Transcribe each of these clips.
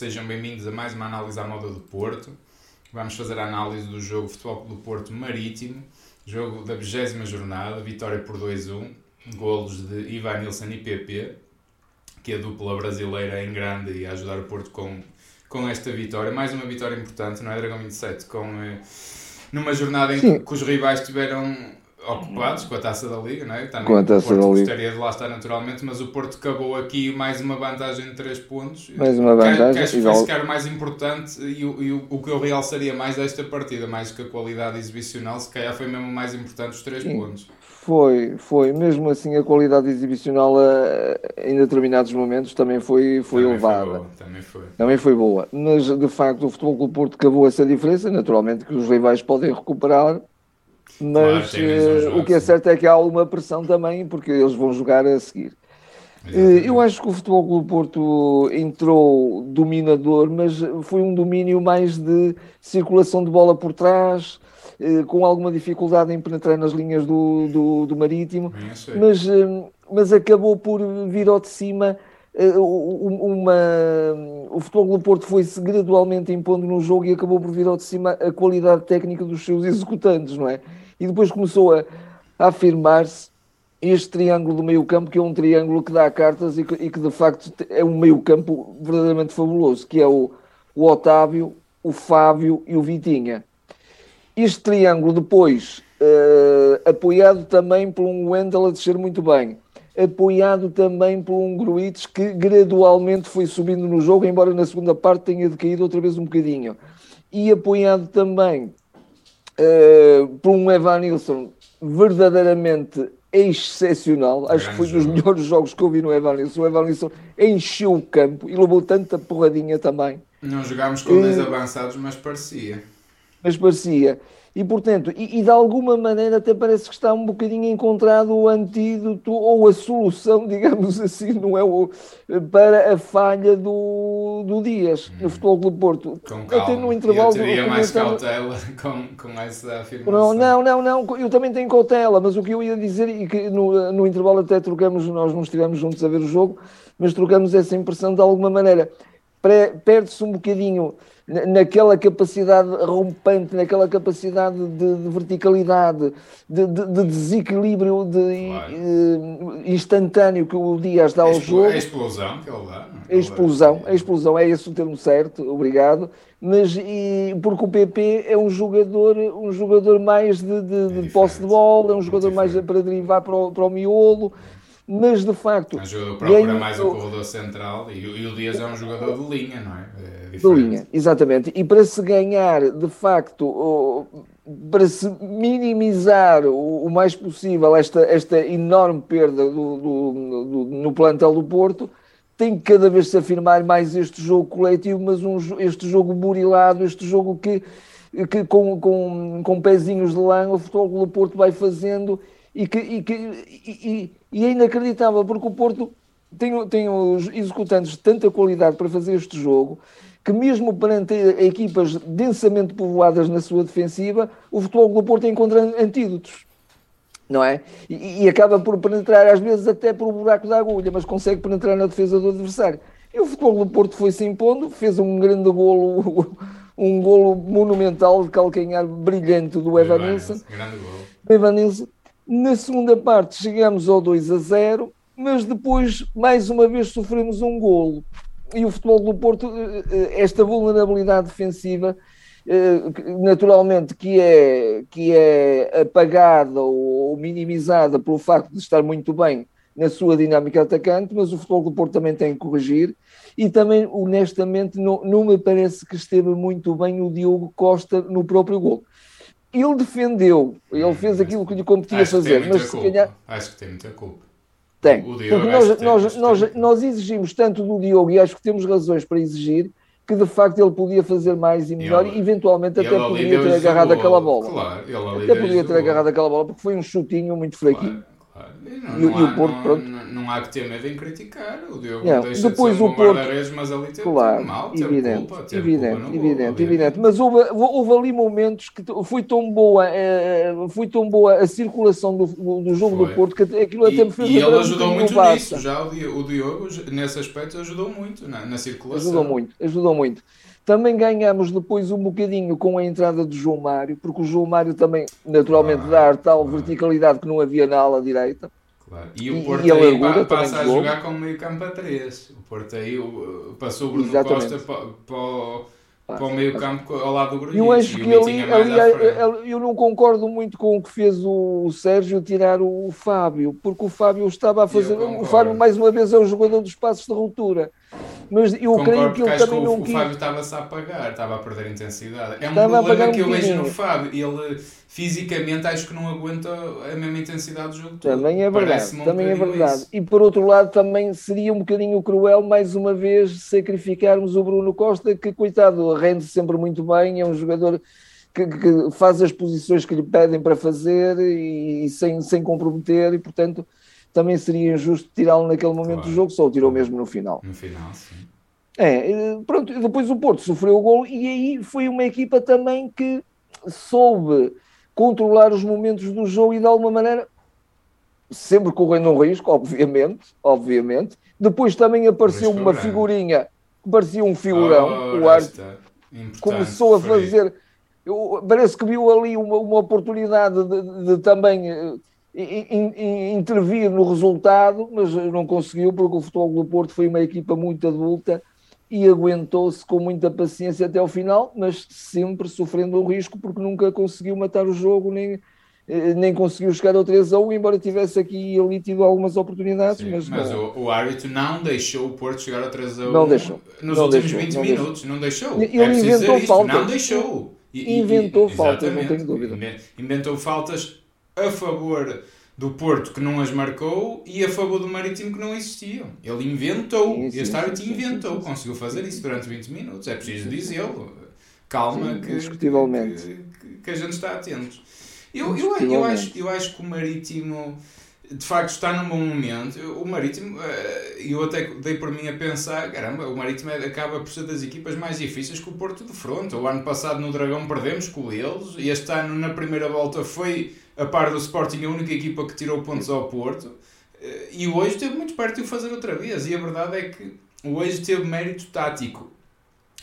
sejam bem-vindos a mais uma análise à moda do Porto. Vamos fazer a análise do jogo Futebol do Porto Marítimo, jogo da 20 jornada, vitória por 2-1, golos de Ivan Nilsson e PP, que é a dupla brasileira em grande e a ajudar o Porto com, com esta vitória. Mais uma vitória importante, não é, Dragão 27? Com, eh, numa jornada em que, que os rivais tiveram ocupados com a taça da Liga, não é? Também Com a taça Porto da Liga. gostaria de lá estar naturalmente, mas o Porto acabou aqui mais uma vantagem de 3 pontos. Mais uma vantagem, Que acho que igual- foi o mais importante e, o, e o, o que eu realçaria mais desta partida, mais que a qualidade exibicional, se calhar foi mesmo mais importante os 3 Sim. pontos. Foi, foi. Mesmo assim, a qualidade exibicional eh, em determinados momentos também foi, foi Também elevada. boa, também foi. Também foi boa. Mas, de facto, o Futebol Clube do Porto acabou essa diferença. Naturalmente que os rivais podem recuperar. Mas um eh, o que é certo é que há alguma pressão também, porque eles vão jogar a seguir. Eh, Exatamente. Eu acho que o Futebol Clube do Porto entrou dominador, mas foi um domínio mais de circulação de bola por trás, eh, com alguma dificuldade em penetrar nas linhas do, do, do Marítimo, mas, eh, mas acabou por vir ao de cima. eh, Uma, o Futebol Clube do Porto foi-se gradualmente impondo no jogo e acabou por vir ao de cima a qualidade técnica dos seus executantes, não é? E depois começou a, a afirmar-se este triângulo do meio campo, que é um triângulo que dá cartas e que, e que, de facto é um meio campo verdadeiramente fabuloso, que é o, o Otávio, o Fábio e o Vitinha. Este triângulo depois, eh, apoiado também por um Wendel a descer muito bem, apoiado também por um Gruites que gradualmente foi subindo no jogo, embora na segunda parte tenha decaído outra vez um bocadinho. E apoiado também eh, por um Evan Nilsson verdadeiramente excepcional. Acho que foi Grande dos melhores jogos que eu vi no Evan Nilsson. O Evan Nilsson encheu o campo e levou tanta porradinha também. Não jogámos com 10 Eh, avançados, mas parecia. mas parecia. E portanto, e, e de alguma maneira até parece que está um bocadinho encontrado o antídoto ou a solução, digamos assim, não é o, para a falha do, do Dias no Futebol Clube Porto. Com Até calma. no intervalo eu teria mais cautela com, com essa afirmação. Não, não, não, não, eu também tenho cautela, mas o que eu ia dizer, e que no, no intervalo até trocamos, nós não estivemos juntos a ver o jogo, mas trocamos essa impressão de alguma maneira. Perde-se um bocadinho na- naquela capacidade rompante, naquela capacidade de, de verticalidade, de, de- de desequilíbrio de, Claro. eh, instantâneo que o Dias dá A ao jogo. A explosão que ele dá. não é? A explosão, a explosão é esse o termo certo, obrigado. Mas e, porque o PP é um jogador, um jogador mais de, de- de posse de bola, é um jogador Muito mais para derivar para o, para o miolo, mas de facto Ajuda procura ganha- mais o corredor central e, o- e o Dias é um jogador de linha, não é? É de linha, exatamente. E para se ganhar, de facto, para se minimizar o, o mais possível esta, esta enorme perda do- do- do- no plantel do Porto, tem que cada vez se afirmar mais este jogo coletivo, mas um este jogo burilado, este jogo que, que com, com, com pezinhos de lã o Futebol do Porto vai fazendo e, que, e, que, e, e- é inacreditável, porque o Porto tem, tem os executantes de tanta qualidade para fazer este jogo que mesmo perante equipas densamente povoadas na sua defensiva, o Futebol do Porto encontra antídotos não é? E, e acaba por penetrar, às vezes, até por um buraco da agulha, mas consegue penetrar na defesa do adversário. E o futebol do Porto foi se impondo, fez um grande golo, um golo monumental de calcanhar brilhante do Evan Nilsson. Na segunda parte chegamos ao 2 a 0, mas depois, mais uma vez, sofremos um golo. E o futebol do Porto, eh, eh, esta vulnerabilidade defensiva, eh, naturalmente que é, que é apagada ou minimizada pelo facto de estar muito bem na sua dinâmica atacante, mas o futebol do Porto também tem que corrigir. E também, honestamente, não, não me parece que esteve muito bem o Diogo Costa no próprio gol. Ele defendeu, ele fez aquilo que lhe competia Acho fazer, mas se culpa. calhar Acho que tem muita culpa. tem. O Diogo Porque nós, que tem, nós, nós, tem. nós exigimos tanto do Diogo e acho que temos razões para exigir que de facto ele podia fazer mais e melhor Ele- e eventualmente até podia ter agarrado aquela bola. Claro, Até podia ter agarrado aquela bola porque foi um chutinho muito fraquinho. Claro, Não, não, há, o Porto, não, pronto. Não, não, há que ter medo em criticar. O Diogo não, deixa depois de ser um o Porto, mas ali teve claro, mal, teve evidente, culpa, teve evidente, culpa evidente, gol, evidente. Mas houve, houve ali momentos que foi tão boa, eh, foi tão boa a circulação do, do jogo foi. do Porto que aquilo até me fez E ele ajudou muito nisso, já o Diogo, nesse aspecto, ajudou muito na, na circulação. Ajudou muito, ajudou muito. Também ganhamos depois um bocadinho com a entrada de João Mário, porque o João Mário também, naturalmente, dá tal verticalidade que não havia na ala direita. Claro. E o Porto e, aí pa, passa a jogar com meio campo a 3. O Porto aí passou o Bruno Exatamente. Costa para, para, para o meio campo ao lado do Bruno. Eu acho que ali, ali eu não concordo muito com o que fez o Sérgio tirar o Fábio, porque o Fábio estava a fazer. O Fábio, mais uma vez, é o jogador dos passos de ruptura. Mas eu Concordo, creio que ele também que não o, quis. O Fábio estava-se a apagar, estava a perder intensidade. É um estava problema que um eu vejo no Fábio. Ele fisicamente acho que não aguenta a mesma intensidade do jogo todo. Também é verdade, um também é verdade. Isso. E por outro lado também seria um bocadinho cruel mais uma vez sacrificarmos o Bruno Costa, que coitado, rende sempre muito bem, é um jogador que, que faz as posições que lhe pedem para fazer e, e sem, sem comprometer e portanto também seria injusto tirá-lo naquele momento claro. do jogo, só o tirou mesmo no final. No final, sim. É, eh, pronto, depois o Porto sofreu o gol e aí foi uma equipa também que soube controlar os momentos do jogo e de alguma maneira, sempre correndo um risco, obviamente, obviamente. Depois também apareceu uma figurinha que parecia um figurão, oh, o Arte começou a fazer, eu, parece que viu ali uma, uma oportunidade de, de, de também eh, intervir no resultado, mas não conseguiu porque o Futebol do Porto foi uma equipa muito adulta e aguentou-se com muita paciência até ao final, mas sempre sofrendo um risco porque nunca conseguiu matar o jogo nem, eh, nem conseguiu chegar ao 3 a 1, embora tivesse aqui ali tido algumas oportunidades. Sim, mas, mas o, o, árbitro não deixou o Porto chegar ao 3 a 1 não deixou, nos não últimos deixou, 20 não minutos, deixou. não deixou. Ele é inventou faltas. Não deixou. E, inventou e, faltas, não tenho dúvida. Inventou faltas a favor do Porto que não as marcou e a favor do Marítimo que não existiam. Ele inventou, sim, sim, este árbitro inventou, sim, conseguiu fazer isso durante 20 minutos, é preciso dizê-lo. Calma que, que, que, a gente está atento. Eu, eu, eu, acho, eu acho que o Marítimo de facto está num bom momento. O Marítimo, eh, eu até dei por mim a pensar, caramba, o Marítimo é, acaba por ser das equipas mais difíceis que o Porto de Fronte. O ano passado no Dragão perdemos com eles, e este ano na primeira volta foi a par do Sporting, a única equipa que tirou pontos ao Porto. Eh, e o hoje esteve muito perto de o fazer outra vez. E a verdade é que o hoje teve mérito tático.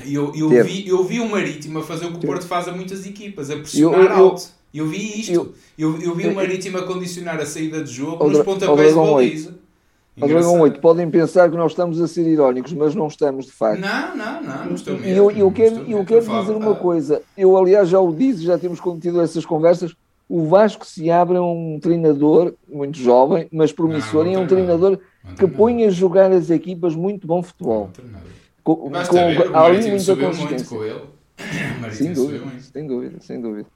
E eu, eu, vi, eu vi o Marítimo a fazer o que o Porto faz a muitas equipas, a pressionar eu, eu, alto. Eu vi isto. Eu, eu, vi o Marítimo a condicionar a saída de jogo nos pontapés de baliza. Ao Dragão 8, podem pensar que nós estamos a ser irónicos, mas não estamos de facto. Não, não, não, não estou mesmo. E eu, eu quero, eu quero dizer uma coisa. Eu, aliás, já o disse, já temos tido essas conversas o Vasco se abre a um treinador muito jovem, mas promissor, não, não e é um treinador que põe a jogar as equipas muito bom futebol. Com, com, ver, há ali muita consistência. com ele. sem dúvida, sem dúvida, sem dúvida.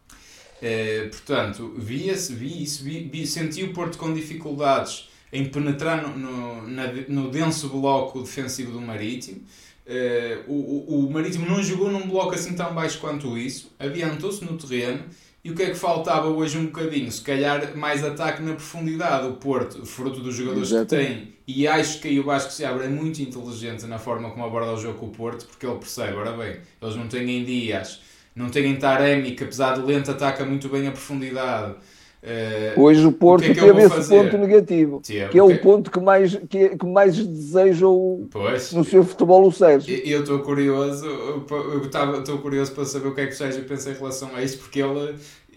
É, portanto, via-se, vi isso, vi, vi, senti o Porto com dificuldades em penetrar no, no, na, no denso bloco defensivo do Marítimo. É, o, o, o Marítimo não jogou num bloco assim tão baixo quanto isso, adiantou-se no terreno e o que é que faltava hoje um bocadinho? Se calhar mais ataque na profundidade. O Porto, fruto dos jogadores Exato. que tem, e acho que aí o Vasco se abre é muito inteligente na forma como aborda o jogo com o Porto, porque ele percebe, ora bem, eles não têm Dias, não têm Taremi, que apesar de lento ataca muito bem a profundidade. Uh, Hoje o Porto o que é que teve esse fazer? ponto negativo, que é o, que... ponto que mais, que, que mais deseja o, pois, no seu futebol o Sérgio. Eu estou curioso, eu estou curioso para saber o que é que o Sérgio pensa em relação a isso, porque ele,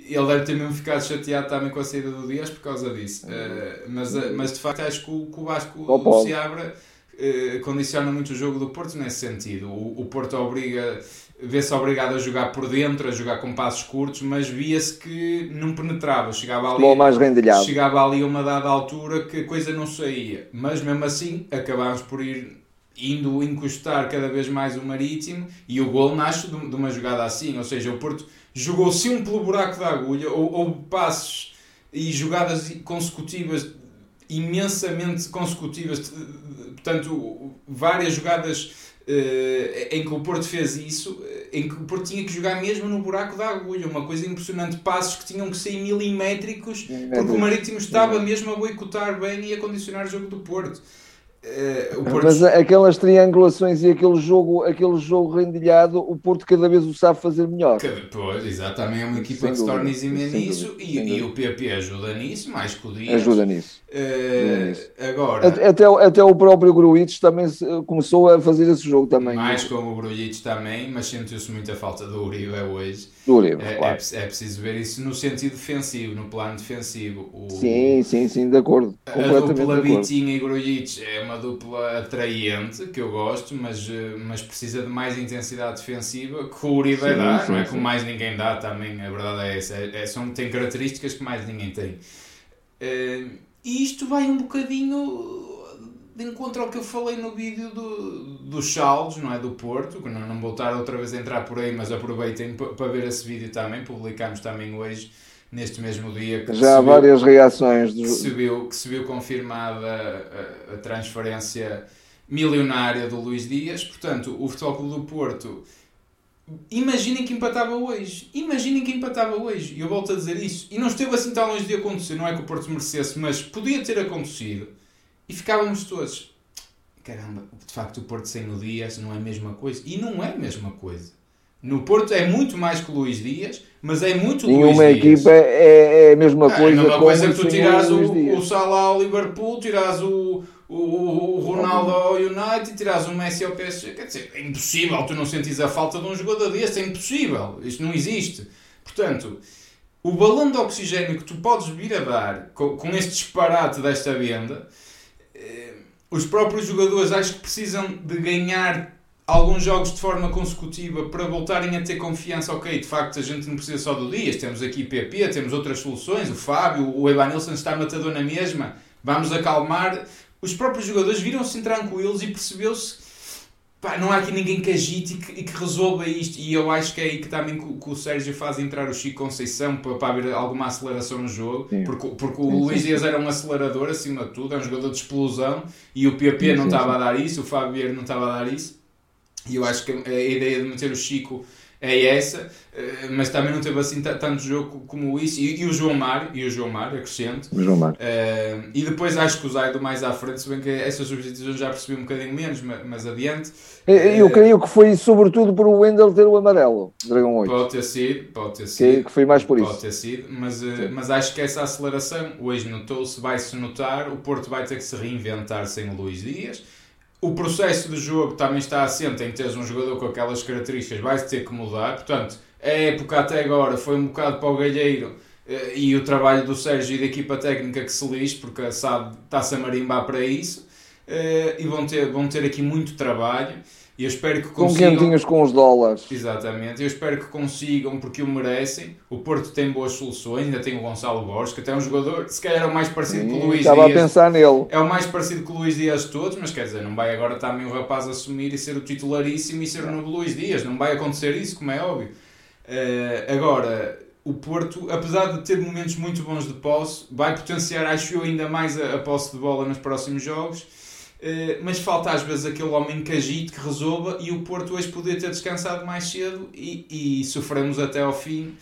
ele deve ter mesmo ficado chateado também com a saída do Dias por causa disso. Uh, mas, uh, mas de facto acho que o, que o Vasco oh, se abre condiciona muito o jogo do Porto nesse sentido. O, o Porto obriga vê-se obrigado a jogar por dentro, a jogar com passos curtos, mas via-se que não penetrava, chegava ali, mais chegava ali a uma dada altura que a coisa não saía, mas mesmo assim acabámos por ir indo encostar cada vez mais o Marítimo e o gol nasce de, uma jogada assim, ou seja, o Porto jogou sempre pelo buraco da agulha, ou, ou passos e jogadas consecutivas imensamente consecutivas, portanto várias jogadas em que o Porto fez isso, em que o Porto tinha que jogar mesmo no buraco da agulha, uma coisa impressionante, passos que tinham que ser milimétricos, porque o Marítimo estava mesmo a boicotar bem e a condicionar o jogo do Porto. Uh, Porto... Mas aquelas triangulações e aquele jogo, aquele jogo rendilhado, o Porto cada vez o sabe fazer melhor. Pois, exatamente, é uma equipa que se torna nisso e, e, o PP ajuda nisso, mais que o Dias. Ajuda nisso. Uh, agora... Até, até o próprio Gruitch também começou a fazer esse jogo também. Mais como o Gruitch também, mas sentiu-se muita falta do Uribe hoje. Do Uribe, é, claro. é, é, preciso ver isso no sentido defensivo, no plano defensivo. O, sim, sim, sim, de acuerdo. A dupla Vitinha e Gruitch é uma dupla atraente, que eu gosto, mas, eh, mas precisa de mais intensidade defensiva que o Uribe sim, dá, sim, não é? Como mais ninguém dá também, a verdade é essa. É, é, são, tem características que mais ninguém tem. Uh, e isto vai um bocadinho de encontro ao que eu falei no vídeo do, dos saldos, não é? Do Porto, que não, não vou estar outra vez a entrar por aí, mas aproveitem para ver esse vídeo também, publicámos também hoje, neste mesmo dia. Que Já há várias reações. Do... Que, se viu, que se viu confirmada a, a, transferência milionária do Luís Dias, portanto, o Futebol Clube do Porto Imaginem que empatava hoje. Imaginem que empatava hoje. E eu volto a dizer isso. E não esteve assim tão longe de acontecer. Não é que o Porto merecesse, mas podia ter acontecido. E ficávamos todos. Caramba, de facto o Porto sem o Dias não é a mesma coisa. E não é a mesma coisa. No Porto é muito mais que o Luís Dias, mas é muito Em Luís uma equipa é, é a mesma coisa. É a mesma coisa que tu tiras o, o Salah ao Liverpool, tiras o, o, o Ronaldo ao United tiras o Messi ao PSG. Quer dizer, é impossível tu não sentires a falta de um jogador desse. É impossível. Isto não existe. Portanto, o balão de oxigênio que tu podes vir a dar com, com este disparate desta venda, os próprios jogadores acho que precisam de ganhar alguns jogos de forma consecutiva para voltarem a ter confiança, ok, de facto a gente não precisa só do Dias, temos aqui PP, temos outras soluções, o Fábio, o Evanilson está matador na mesma, vamos acalmar. Os próprios jogadores viram-se tranquilos e percebeu-se pá, não há aqui ninguém que agite e que, e que, resolva isto. E eu acho que é aí que também que, que o Sérgio faz entrar o Chico Conceição para, para haver alguma aceleração no jogo, sim. porque, porque o sim, Luís. Dias era um acelerador acima de tudo, é um jogador de explosão e o PP não estava a dar isso, o Fábio não estava a dar isso. E eu acho que a ideia de meter o Chico é essa, eh, mas também não teve assim tanto jogo como isso. E, e o João Mário, e o João Mário, acrescento. O João Mário. Uh, e depois acho que o Zaido mais à frente, se bem que essas substituições já percebi um bocadinho menos, mas, mas adiante. Eu, uh, creio que foi sobretudo por o Wendel ter o amarelo, Dragão 8. Pode ter sido, pode ter sido. Que, que foi mais por isso. Pode ter sido, mas, uh, mas acho que essa aceleração, hoje notou-se, vai-se notar, o Porto vai ter que se reinventar sem o Luís Dias o processo de jogo também está assente em teres um jogador com aquelas características, vai ter que mudar. Portanto, a época até agora foi um bocado para o galheiro eh, e o trabalho do Sérgio e da equipa técnica que se lixe, porque sabe, está-se a marimbar para isso. Eh, e vão ter, vão ter aqui muito trabalho. E eu espero que consigam. Com quentinhos com os dólares. Exatamente. Eu espero que consigam, porque o merecem. O Porto tem boas soluções, ainda tem o Gonçalo Borges, que até é um jogador, se calhar é o mais parecido Sim, com o Luís estava Dias. a pensar nele. É o mais parecido com o Luís Dias de todos, mas quer dizer, não vai agora também o rapaz assumir e ser o titularíssimo e ser o novo Luís Dias. Não vai acontecer isso, como é óbvio. Uh, agora, o Porto, apesar de ter momentos muito bons de posse, vai potenciar, acho eu, ainda mais a, a posse de bola nos próximos jogos mas falta às vezes aquele homem que agite, que resolva, e o Porto hoje podia ter descansado mais cedo e, e sofremos até ao fim.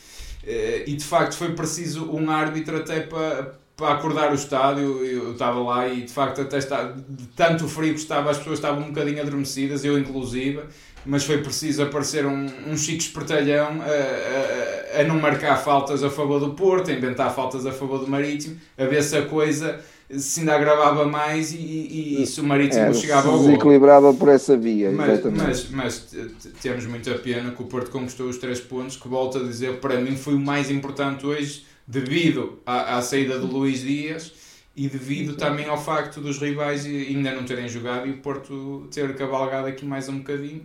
Uh, e de facto foi preciso um árbitro até para, para acordar o estádio. Eu estava lá e de facto até está, de tanto frio que estava, as pessoas estavam um bocadinho adormecidas, eu inclusive, mas foi preciso aparecer um, um chico espertalhão a, a, a não marcar faltas a favor do Porto, a inventar faltas a favor do Marítimo, a ver se a coisa se ainda agravava mais e, e, e se o Marítimo é, chegava ao gol. desequilibrava por essa via, mas, mas, mas, temos muita pena que o Porto conquistou os três pontos, que volto a dizer, para mim foi o mais importante hoje, devido à, à saída do Luís Dias e devido também ao facto dos rivais ainda não terem jogado e o Porto ter cavalgado aqui mais um bocadinho.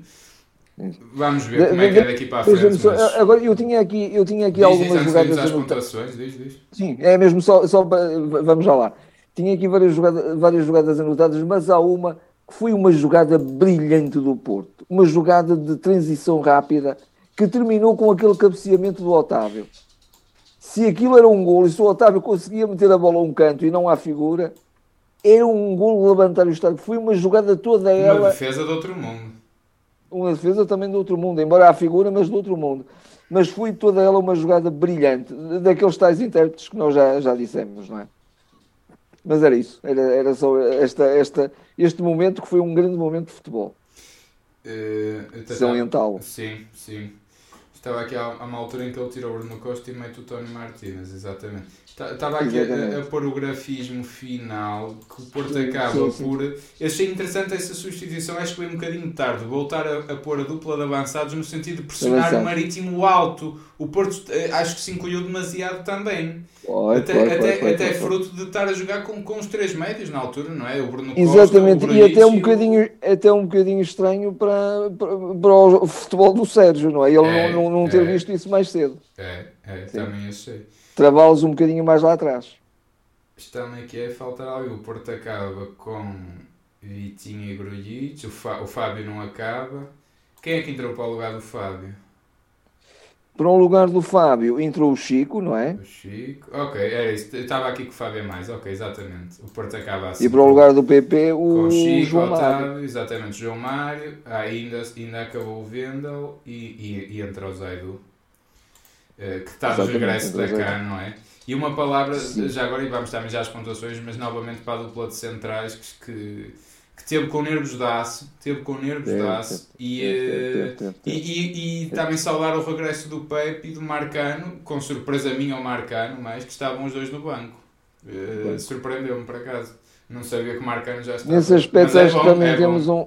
Vamos ver como é que é daqui para a frente. Mas... Agora, eu tinha aqui, eu tinha aqui diz, algumas diz, jogadas. Pontuações, diz, diz. Sim, é mesmo só, só vamos já lá. Tinha aqui várias, jogada, várias jogadas anotadas, mas há uma que foi uma jogada brilhante do Porto. Uma jogada de transição rápida que terminou com aquele cabeceamento do Otávio. Se aquilo era um gol e se o Otávio conseguia meter a bola a um canto e não à figura, era um gol de levantar o estádio. Foi uma jogada toda ela. Uma defesa de outro mundo. uma defesa também do outro mundo, embora a figura, mas do outro mundo. Mas foi toda ela uma jogada brilhante, daqueles tais intérpretes que nós já, já dissemos, não é? Mas era isso, era, era só esta, esta, este momento que foi um grande momento de futebol. Uh, Salientá-lo. Sim, sim. Estava aqui há, uma altura em que ele tirou o Bruno Costa e mete o Tony Martínez, exatamente. Estava aqui a, a, pôr o grafismo final que o Porto acaba por. Eu achei interessante essa substituição, acho que foi um bocadinho tarde. Voltar a, a pôr a dupla de avançados no sentido de pressionar o Marítimo alto. O Porto eh, acho que se encolheu demasiado também. Oi, até foi, até, foi, até foi, fruto de estar a jogar com, com os três médios na altura, não é? O Bruno Exatamente, Costa, o e até um, bocadinho, até um bocadinho estranho para, para, para o futebol do Sérgio, não é? Ele é, não, não, não ter é, visto isso mais cedo. É, é também achei. Travá-los um bocadinho mais lá atrás. Está-me aqui a faltar algo. O Porto acaba com Vitinho e Grujic, o, Fá, o Fábio não acaba. Quem é que entrou para o lugar do Fábio? Para o lugar do Fábio entrou o Chico, não é? O Chico, ok, era isso. Eu estava aqui com o Fábio é mais, ok, exatamente. O Porto acaba assim. E para o lugar do PP o, com o Chico, João Otávio, Mário. exatamente, João Mário. Ah, ainda, ainda acabou o Vendel e, e, e entra o Zaidu, que está de regresso da cá, não é? E uma palavra, Sim. já agora, e vamos também já às pontuações, mas novamente para a dupla de centrais que, que teve com nervos de aço, teve com nervos de aço, e, e, e, e, também saudar o regresso do Pepe e do Marcano, com surpresa minha ao Marcano, mas que estavam os dois no banco. Uh, Surpreendeu-me por acaso. Não sabia que o Marcano já estava. Nesse aspecto, é acho que também é temos um,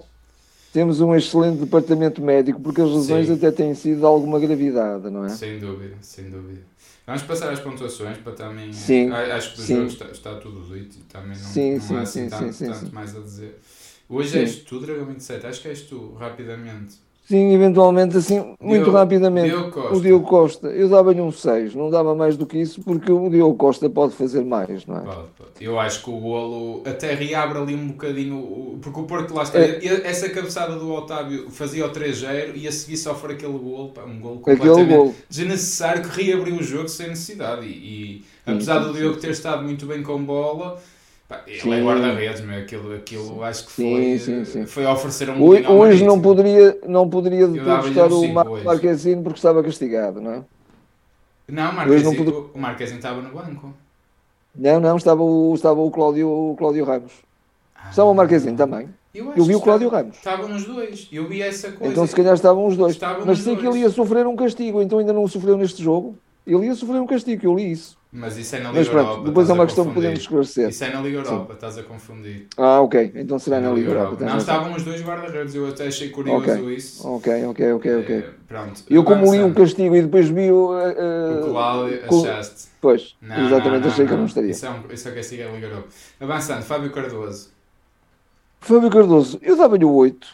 temos um excelente departamento médico, porque as lesões Sim. até têm sido de alguma gravidade, não é? Sem dúvida, sem dúvida. Vamos passar às pontuações para também. Sim. Acho que o jogo está, está, tudo dito e também não, sim, não sim, há assim sim, tanto, sim, tanto mais a dizer. Hoje és tu, Dragão 27, acho que és tu, rapidamente. Sim, eventualmente, assim, muito Diogo, rapidamente. Diogo. O Diogo Costa. Eu dava-lhe um 6, não dava mais do que isso, porque o Diogo Costa pode fazer mais, não é? Pode, pode. Eu acho que o golo até reabre ali um bocadinho, porque o Porto lá está. É. Essa cabeçada do Otávio fazia o 3-0 e a seguir sofre aquele golo, um golo completamente golo. desnecessário que reabriu o jogo sem necessidade. E, e apesar do Diogo ter estado muito bem com bola ele sim. é guarda-redes, aquilo, aquilo acho que foi, sim, sim, foi oferecer um Hoje, hoje não poderia, não poderia buscar um o Marquezine porque estava castigado, não é? Não, Marquezine, não o Marquezine estava no banco. Não, não, estava o, estava o, Cláudio, o Cláudio Ramos. Ah, estava o Marquezine também. Eu, eu vi o Cláudio Ramos. Estavam os dois. Eu vi essa coisa. Então se calhar estavam os dois. Estavam Mas sei dois. que ele ia sofrer um castigo, então ainda não sofreu neste jogo. Ele ia sofrer um castigo, eu li isso. Mas isso é na Liga Mas pronto, Europa. Depois é uma questão que podemos esclarecer. Isso é na Liga Europa, Sim. estás a confundir. Ah, ok. Então será é na, na Liga, Liga Europa. Europa. Não, estavam os dois guarda-redes, eu até achei curioso okay. isso. Ok, ok, ok, ok. É, pronto. Eu, como li um castigo e depois vi o. Uh, o Cláudio, achaste. Pois, não, exatamente, não, achei que eu não estaria. Isso é, um, isso é castigo é Liga Europa. Avançando, Fábio Cardoso. Fábio Cardoso, eu dava-lhe o 8,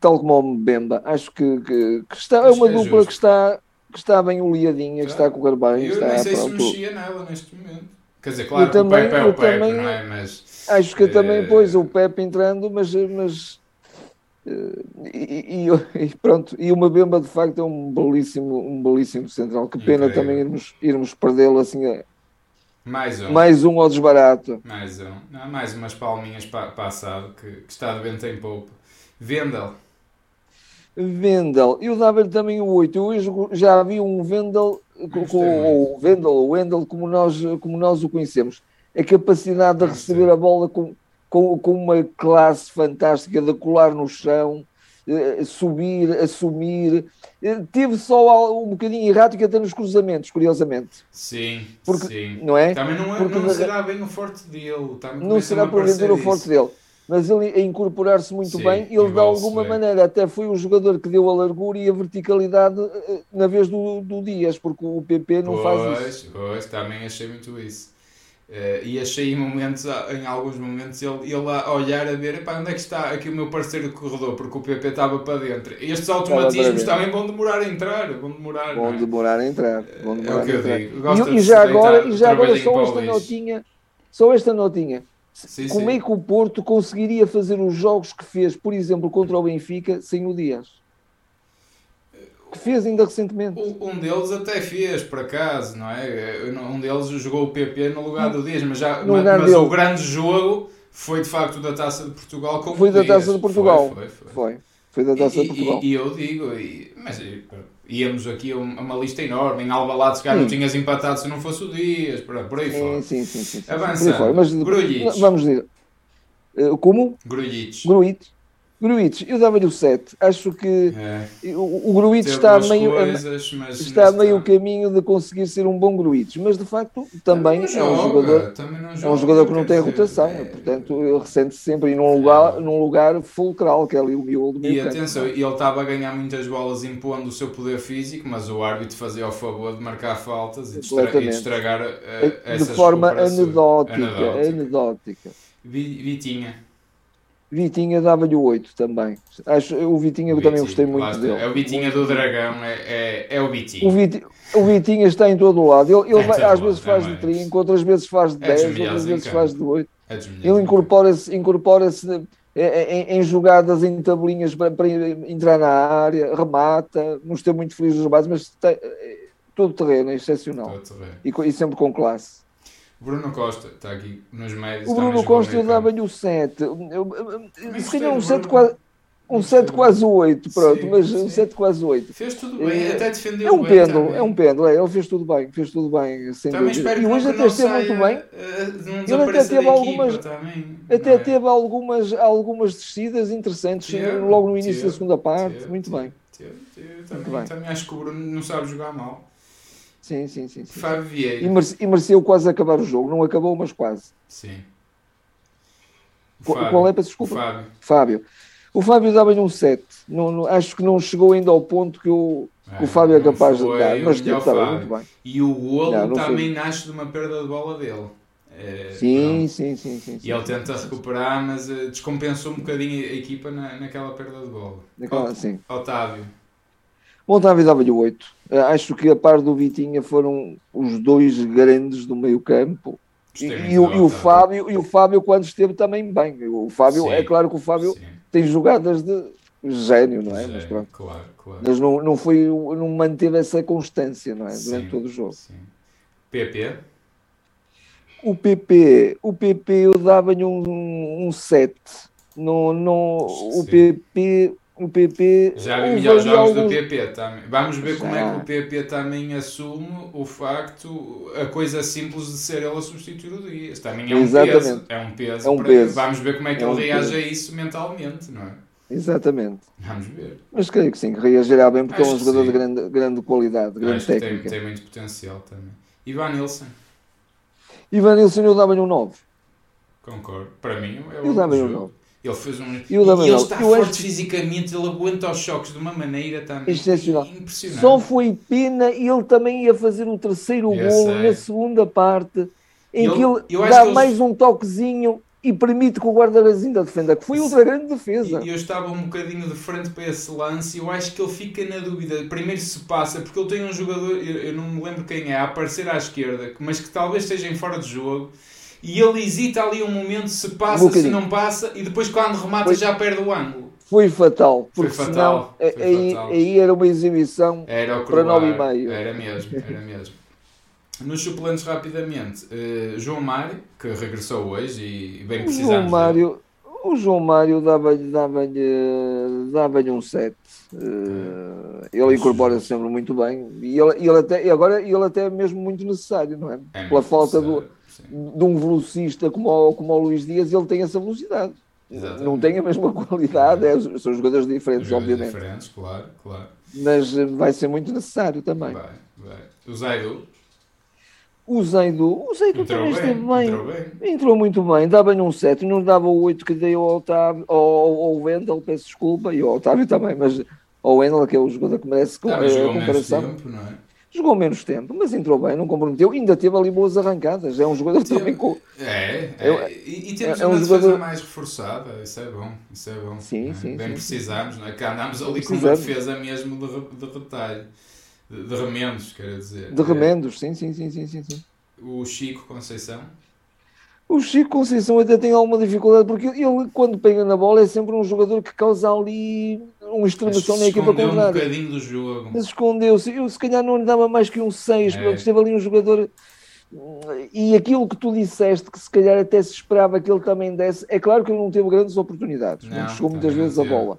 tal como o Mbemba. Acho que, que, que está, é uma é dupla que está que está bem oleadinha, que está a correr bem. Eu está, nem sei pronto. se mexia nela neste momento. Quer dizer, claro, eu também, o Pepe é o Pepe, também, não é? Mas, acho que é... também, pois, o Pepe entrando, mas, mas eh, e, e, e, pronto, e uma Bemba de facto é um belíssimo, um belíssimo central. Que pena Incrível. também irmos, irmos perdê-lo assim. É, mais um. Mais um ao desbarato. Mais um. Não, mais umas palminhas para, passado que, que está de vento em pouco. Vendel. Vendel, eu dava-lhe também o 8. Eu hoje já vi um Vendel, com, com, o Vendel, o Wendel, como nós, como nós o conhecemos. A capacidade de receber a bola com, com, com uma classe fantástica, de colar no chão, eh, subir, assumir. Eh, teve só um bocadinho errático até nos cruzamentos, curiosamente. Sim, Porque, sim. Não é? Também não, é, Porque, não será bem o forte dele. Também não será porventura o forte dele mas ele a incorporar-se muito Sim, bem, ele de alguma maneira até foi o jogador que deu a largura e a verticalidade eh, na vez do, do Dias, porque o PP não pois, faz isso. Pois, também achei muito isso. Uh, e achei em momentos, em alguns momentos, ele, ele a olhar a ver onde é que está aqui o meu parceiro de corredor, porque o PP estava para dentro. Estes automatismos também vão demorar a entrar. Vão demorar, vão é? demorar a entrar. Demorar é o que eu digo. E, e, já agora, e já agora só esta notinha, só esta notinha Sim, Como sim. é que o Porto conseguiria fazer os jogos que fez, por exemplo, contra o Benfica, sem o Dias? Que fez ainda recentemente. Um deles até fez, por acaso, não é? Um deles jogou o PP no lugar do Dias, mas, já, mas, mas o grande jogo foi de facto da Taça de Portugal com Foi o da Taça de Portugal. Foi, foi, foi. foi. Foi da Taça e, de Portugal. E, e eu digo, e, mas íamos aqui a uma lista enorme. Em Alvalade, se calhar não tinhas empatado se não fosse o Dias, por, por aí fora. Sim, sim, sim. sim, Avança. Vamos dizer. Uh, como? Grujic. Gruites, eu dava-lhe o 7. Acho que é. o, o Gruites está meio, coisas, está meio o caminho de conseguir ser um bom Gruites, mas de facto também, também é um jogador, é um jogador que não tem rotação, é, portanto ele ressente sempre num lugar, num lugar fulcral, que é ali o miolo do meio E atenção, ele estava a ganhar muitas bolas impondo o seu poder físico, mas o árbitro fazia o favor de marcar faltas e de, estra e estragar uh, De forma anedótica, anedótica. anedótica. Vitinha. Vitinha dava-lhe o 8 também. Acho, o Vitinha, eu também gostei muito dele. É o Vitinha do Dragão, é, é, é o Vitinha. O, Viti, o Vitinha está em todo o lado. Ele, ele vai, às vezes faz de 30, outras vezes faz de 10, outras vezes faz de 8. ele incorpora-se incorpora em, em, jogadas em tabelinhas para, para, entrar na área, remata, não esteve muito feliz nos bases, mas tem, todo terreno, é excepcional. Todo terreno. E, e sempre com classe. Bruno Costa está aqui nos médios. O Bruno Costa eu dava-lhe o 7. Se calhar um 7 quase. Um 7 quase 8, pronto, sim, mas um 7 quase 8. Fez tudo bem, é, até defendeu É um pêndulo, também. é um pêndulo, é, ele fez tudo bem, fez tudo bem. Sem também dúvida. E hoje até esteve muito bem. Uh, ele até teve algumas, também, até é? teve algumas, algumas descidas interessantes teve, logo no início teve, da segunda parte, teve, muito bem. Também, também acho que o Bruno não sabe jogar mal. Sim, sim, sim. sim. Fábio Vieira. E, merece, e mereceu quase acabar o jogo. Não acabou, mas quase. Sim. Qual, Fábio. qual é, para desculpa? Fábio. Fábio. O Fábio dava-lhe um 7. Não, não, acho que não chegou ainda ao ponto que o, é, o Fábio é capaz de dar. Mas estava muito bem. E o golo não, também foi. nasce de uma perda de bola dele. É, sim, sim, sim, sim, E ele tenta recuperar, mas uh, descompensou um bocadinho a equipa na, naquela perda de bola. Naquela, sim. Otávio. O Otávio dava-lhe 8. Eh, acho que a par do Vitinha foram os dois grandes do meio campo. E, e, o, e, o Fábio, e o Fábio quando esteve também bem. O Fábio, sim, é claro que o Fábio sim. tem jogadas de gênio, não é? Gênio, mas pronto. Claro, claro. Mas não, não, foi, não manteve essa constância, não é? Sim, Durante todo o jogo. Sim. PP? O PP, o PP eu dava-lhe um, um 7. No, no, o PP o PP. Já vi melhores jogos alguns... do PP também. Vamos ver Já. como é que o PP também assume o facto, a coisa simples de ser ele a substituir o Dias. Também é um Exatamente. peso. É um peso. É um peso. Vamos ver como é que é ele um reage peso. a isso mentalmente, não é? Exatamente. Vamos ver. Mas creio que sim, que reagirá bem porque Acho é um jogador de grande, grande qualidade, de grande Acho técnica. Tem, tem, muito potencial também. Ivan Nilsson. Ivan Nilsson eu dava-lhe um 9. Concordo. Para mim é o Eu dava-lhe um 9. Ele fez um. E, o e ele está forte acho... fisicamente, ele aguenta os choques de uma maneira também Excepcional. impressionante. Só foi pena ele também ia fazer o terceiro gol na segunda parte, em ele, que ele dá mais um toquezinho e permite que o guarda-redes ainda defenda, que foi outra grande defesa. E eu estava um bocadinho de frente para esse lance e eu acho que ele fica na dúvida. Primeiro se passa, porque ele tem um jogador, eu, eu não me lembro quem é, a aparecer à esquerda, mas que talvez esteja em fora de jogo e ele hesita ali um momento se passa, um se não passa, e depois quando remata foi, já perde o ângulo. Foi fatal, porque foi fatal, senão foi aí, fatal. aí era uma exibição era para 9,5. Era mesmo, era mesmo. Nos suplentes rapidamente, uh, João Mário, que regressou hoje e bem precisamos. João Mário, o João Mário dava-lhe dava dava um 7. Uh, eh, ele incorpora -se sempre muito bem e ele, ele até, e agora ele até é mesmo muito necessário, não é? é Pela falta do de um velocista como o, como o Luís Dias, ele tem essa velocidade. Exatamente. Não tem a mesma qualidade, é, são jogadores diferentes, jogadores obviamente. diferentes, claro, claro. Mas eh, vai ser muito necessário também. Vai, vai. O Zaidu? O Zaidu, o Zaidu entrou também bem, esteve bem. Entrou, bem. entrou muito bem, dava-lhe um 7, não dava o 8 que dei ao, Otávio, ao, ao Wendel, peço desculpa, e ao Otávio também, mas ao Wendel, que é o jogador que merece com, a comparação. Tempo, não é? Jogou menos tempo, mas entrou bem, não comprometeu. Ainda teve ali boas arrancadas. É um jogador teve, também com. É, é. é e, e temos é, é uma um defesa jogador... mais reforçada. Isso é bom. Isso é bom. Sim, é? sim. Bem sim, precisamos, sim. não é? Que andámos ali com uma defesa mesmo de, de retalho. De, de remendos, quer dizer. De remendos, sim, sim, sim, sim, sim, sim. O Chico Conceição. O Chico Conceição até tem alguma dificuldade, porque ele, quando pega na bola, é sempre um jogador que causa ali uma extremação na equipa contrária. um bocadinho do jogo. Mas escondeu-se. Eu, se calhar, não lhe dava mais que um 6, é. esteve ali um jogador. E aquilo que tu disseste, que se calhar até se esperava que ele também desse, é claro que ele não teve grandes oportunidades, não, não chegou muitas vezes a bola.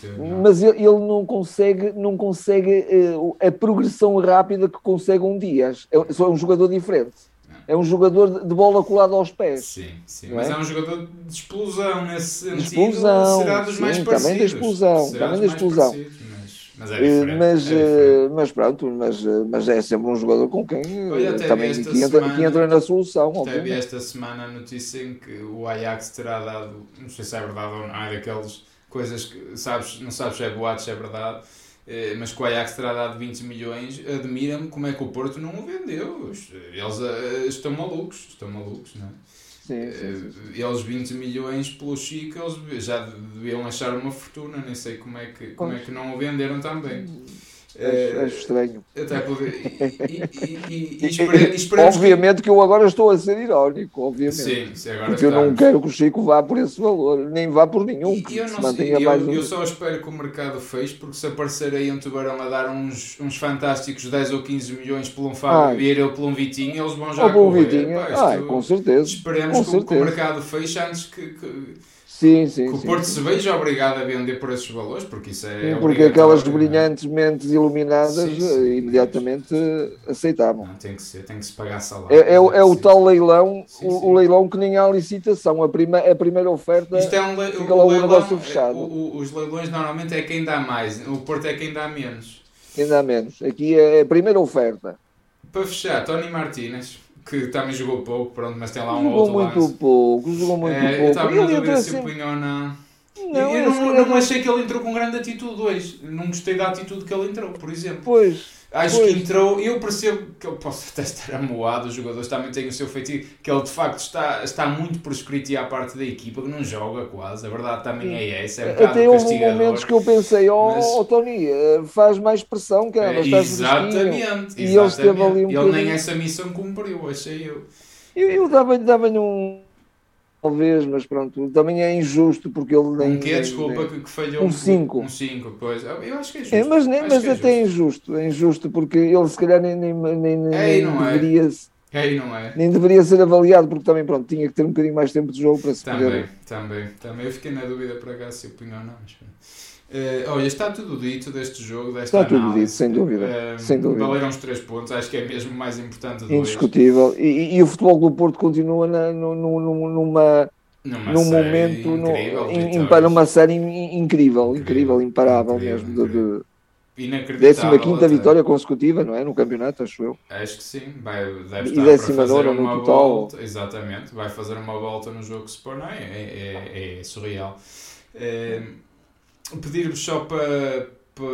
teve, não. mas ele, ele não consegue, não consegue uh, a progressão rápida que consegue um Dias. É, é um jogador diferente. É um jogador de bola colada aos pés. Sim, sim. Mas é? é? um jogador de explosão nesse sentido. Explosão, será dos sim, mais parecidos. Também da explosão. Também da explosão. Mas, é diferente, mas, é diferente. mas pronto, mas, mas é sempre um jogador com quem Olha, também que semana, entra, que entra na solução. Teve esta semana a notícia em que o Ajax terá dado, não sei se é verdade ou não, é daquelas coisas que sabes, não sabes se é boato, se é verdade eh, mas que o Ajax terá dado 20 milhões, admira-me como é que o Porto não o vendeu. Eles uh, estão malucos, estão malucos, não é? Sim, sim, sim. Eles 20 milhões pelo Chico, eles já deviam achar uma fortuna, nem sei como é que, como é que não o venderam também. Acho, acho estranho. Até poder, e, e, e, obviamente que... eu agora estou a ser irónico, obviamente. Sim, sim agora porque estamos. eu não quero que o Chico vá por esse valor, nem vá por nenhum. E, eu, não sei, eu, eu só espero que o mercado feche, porque se aparecer aí um tubarão a dar uns, uns fantásticos 10 ou 15 milhões por um Fábio Vieira ou por um Vitinho, eles vão já ou correr. Vitinho. Pá, Ai, com certeza. Esperemos com que, certeza. que, o mercado feche antes que, que Sim, sim, que o sim, Porto sim. se veja obrigado a vender por esses valores, porque isso é. Sim, porque aquelas é? brilhantes mentes iluminadas Sim, eh, imediatamente aceitavam. Não, tem que ser, tem que se pagar salário. É, é, o- é o tal leilão, o, o leilão que nem há licitação. A, prima, a primeira oferta. Isto é um le... Fica lá o leilão, negócio é- fechado. o- os leilões normalmente é quem dá mais, o Porto é quem dá menos. Ainda há menos. Aqui é a primeira oferta. Para fechar, Tony Martínez, que também jogou pouco, pronto, mas tem lá um jogou outro muito lance. pouco, jogou muito É, eu pouco. estava na dúvida se o assim. Não. Eu esse não, é- não achei que ele entrou com grande atitude hoje. Não gostei da atitude que ele entrou, por exemplo. Pois. Acho Pois. que entrou, eu percebo que ele possa até estar amoado, os jogadores também têm o seu feitiço, que ele de facto está, está muito proscrito e à parte da equipa, que não joga quase, a verdade também é essa, é um Até houve momentos que eu pensei, oh, Mas- oh, Tony, eh, faz mais pressão, cara, É, fresquinho. exatamente, E ele esteve ali um exatamente. Ele nem essa missão cumpriu, achei eu. Eu, eu dava-lhe dava um. Talvez, mas pronto, também é injusto porque ele nem. Um quê? Desculpa, nem- que, que falhou Um cinco. Um 5, pois. Eu acho que é justo. É, mas nem, Acho mas é até é justo. injusto, é injusto porque ele se calhar nem, nem, nem, nem, É, e não é. deveria, Aí não é? nem deveria ser avaliado porque também pronto, tinha que ter um bocadinho mais tempo de jogo para se Também, poder. também, também. Eu fiquei na dúvida para cá se eu punho ou não. Mas... Eh, olha, está tudo dito deste jogo, desta Está tudo análise. dito, sem dúvida, Eh, sem dúvida. Valeram os três pontos, acho que é mesmo o mais importante hoje. Indiscutível. E, e- e o futebol do Porto continua na, no- no- no- numa, Numa num momento, no, incrível, in- vitórias. impa- numa série in- incrível, incrível, imparável incrível, mesmo. De, de Inacreditável. 15 até. vitória consecutiva, não é? No campeonato, acho eu. Acho que sim, vai, deve E estar fazer nona no uma total. volta. Exatamente, vai fazer uma volta no jogo que se pôr, não é? É, é, é surreal. Eh, Pedir-vos só para, para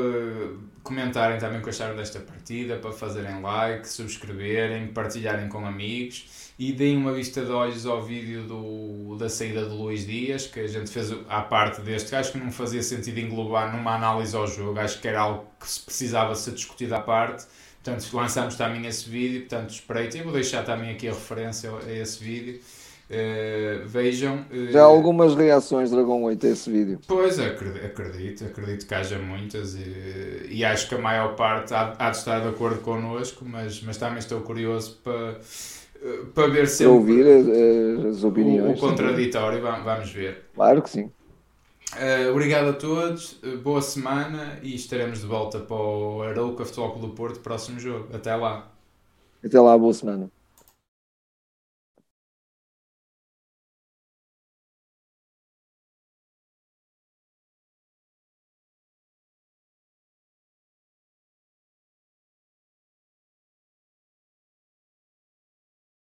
comentarem também o que acharam desta partida, para fazerem like, subscreverem, partilharem com amigos e deem uma vista de olhos ao vídeo do, da saída do Luís Dias, que a gente fez à parte deste. Acho que não fazia sentido englobar numa análise ao jogo, acho que era algo que se precisava ser discutido à parte. Portanto, lançamos também esse vídeo, portanto, espreitem. Vou deixar também aqui a referência a esse vídeo. Eh, vejam. eh, Já há algumas reações, Dragão 8, a esse vídeo. Pois, acredito, acredito, que haja muitas e, e acho que a maior parte há, há de estar de acordo connosco, mas, mas também estou curioso para, eh, para ver Para sempre ouvir as, as o, opiniões. o contraditório, vamos, vamos ver. Claro que sim. Eh, obrigado a todos, boa semana e estaremos de volta para o Arouca Futebol Clube do Porto, próximo jogo. Até lá. Até lá, boa semana.